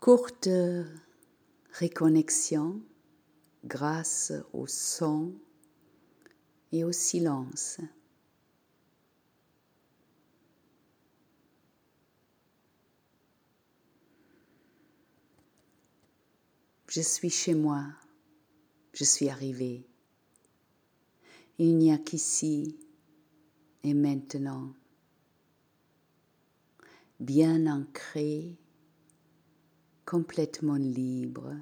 Courte réconnexion grâce au son et au silence. Je suis chez moi, je suis arrivé. Il n'y a qu'ici et maintenant, bien ancré, complètement libre.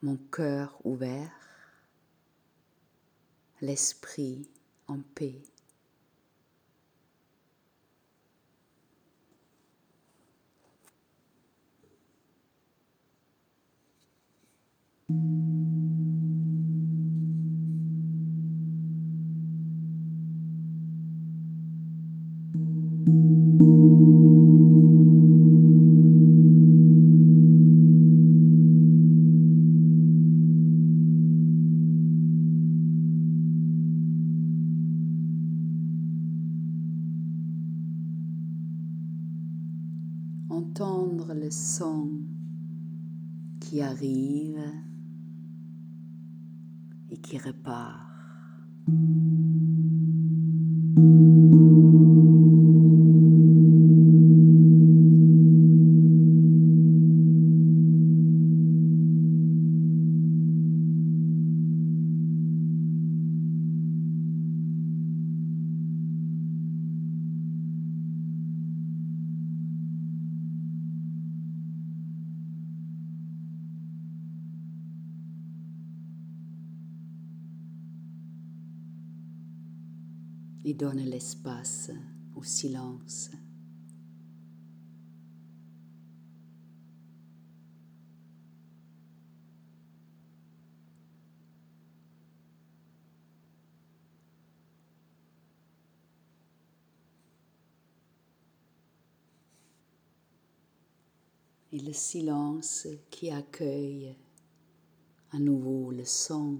Mon cœur ouvert, l'esprit en paix. Entendre le son qui arrive et qui repart. Et donne l'espace au silence. Et le silence qui accueille à nouveau le son.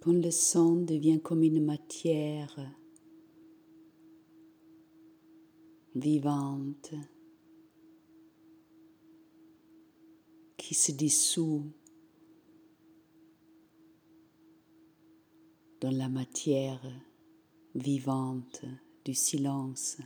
quand le sang devient comme une matière vivante qui se dissout dans la matière vivante du silence.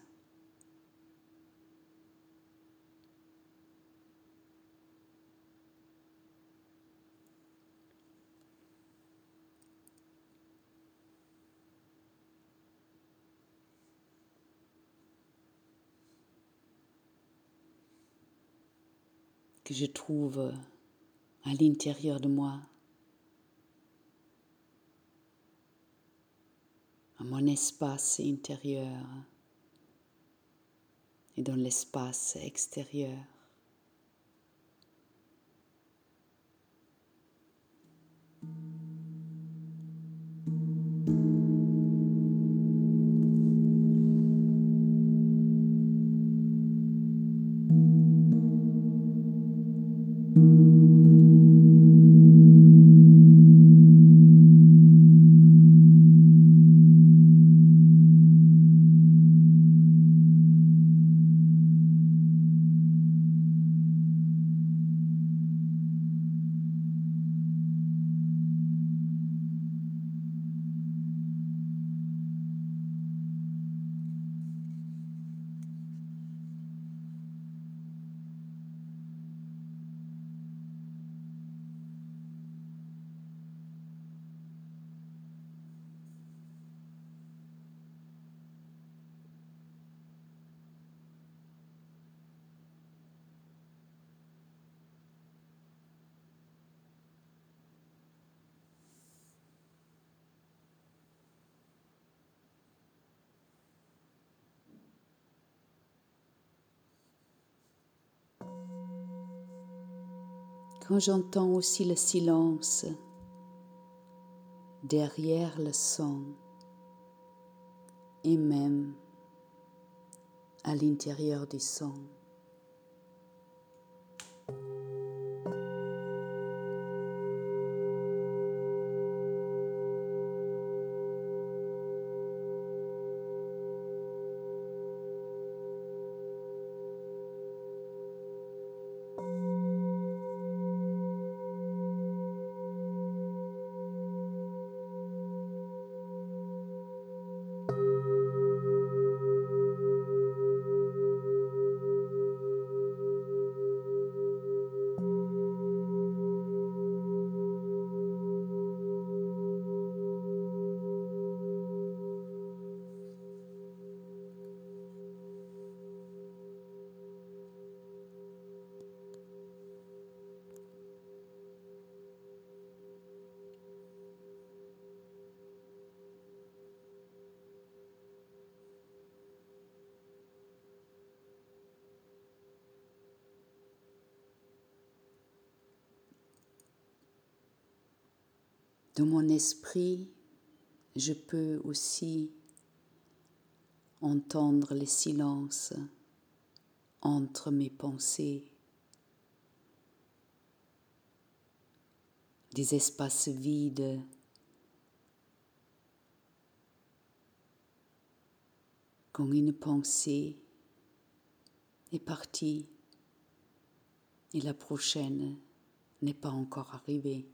Que je trouve à l'intérieur de moi, à mon espace intérieur et dans l'espace extérieur. Quand j'entends aussi le silence derrière le son et même à l'intérieur du son. Dans mon esprit, je peux aussi entendre les silences entre mes pensées, des espaces vides quand une pensée est partie et la prochaine n'est pas encore arrivée.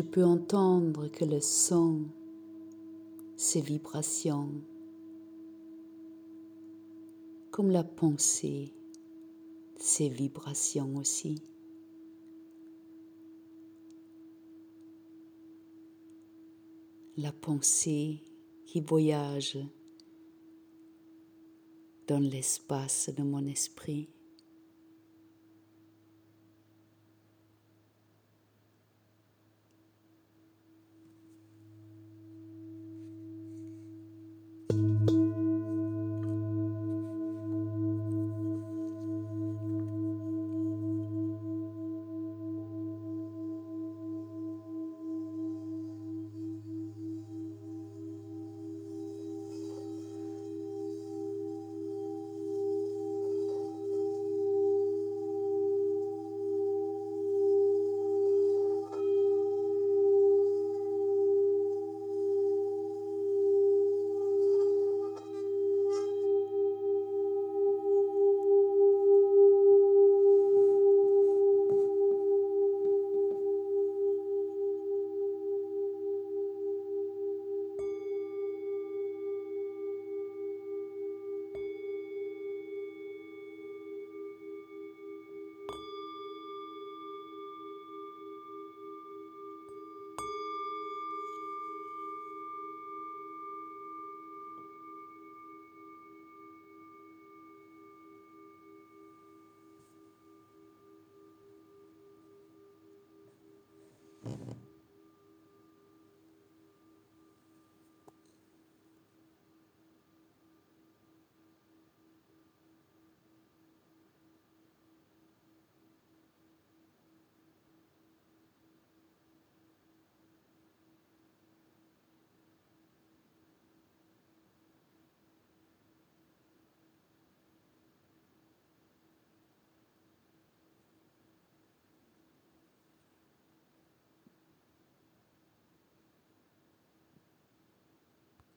Je peux entendre que le son, ses vibrations, comme la pensée, ses vibrations aussi. La pensée qui voyage dans l'espace de mon esprit.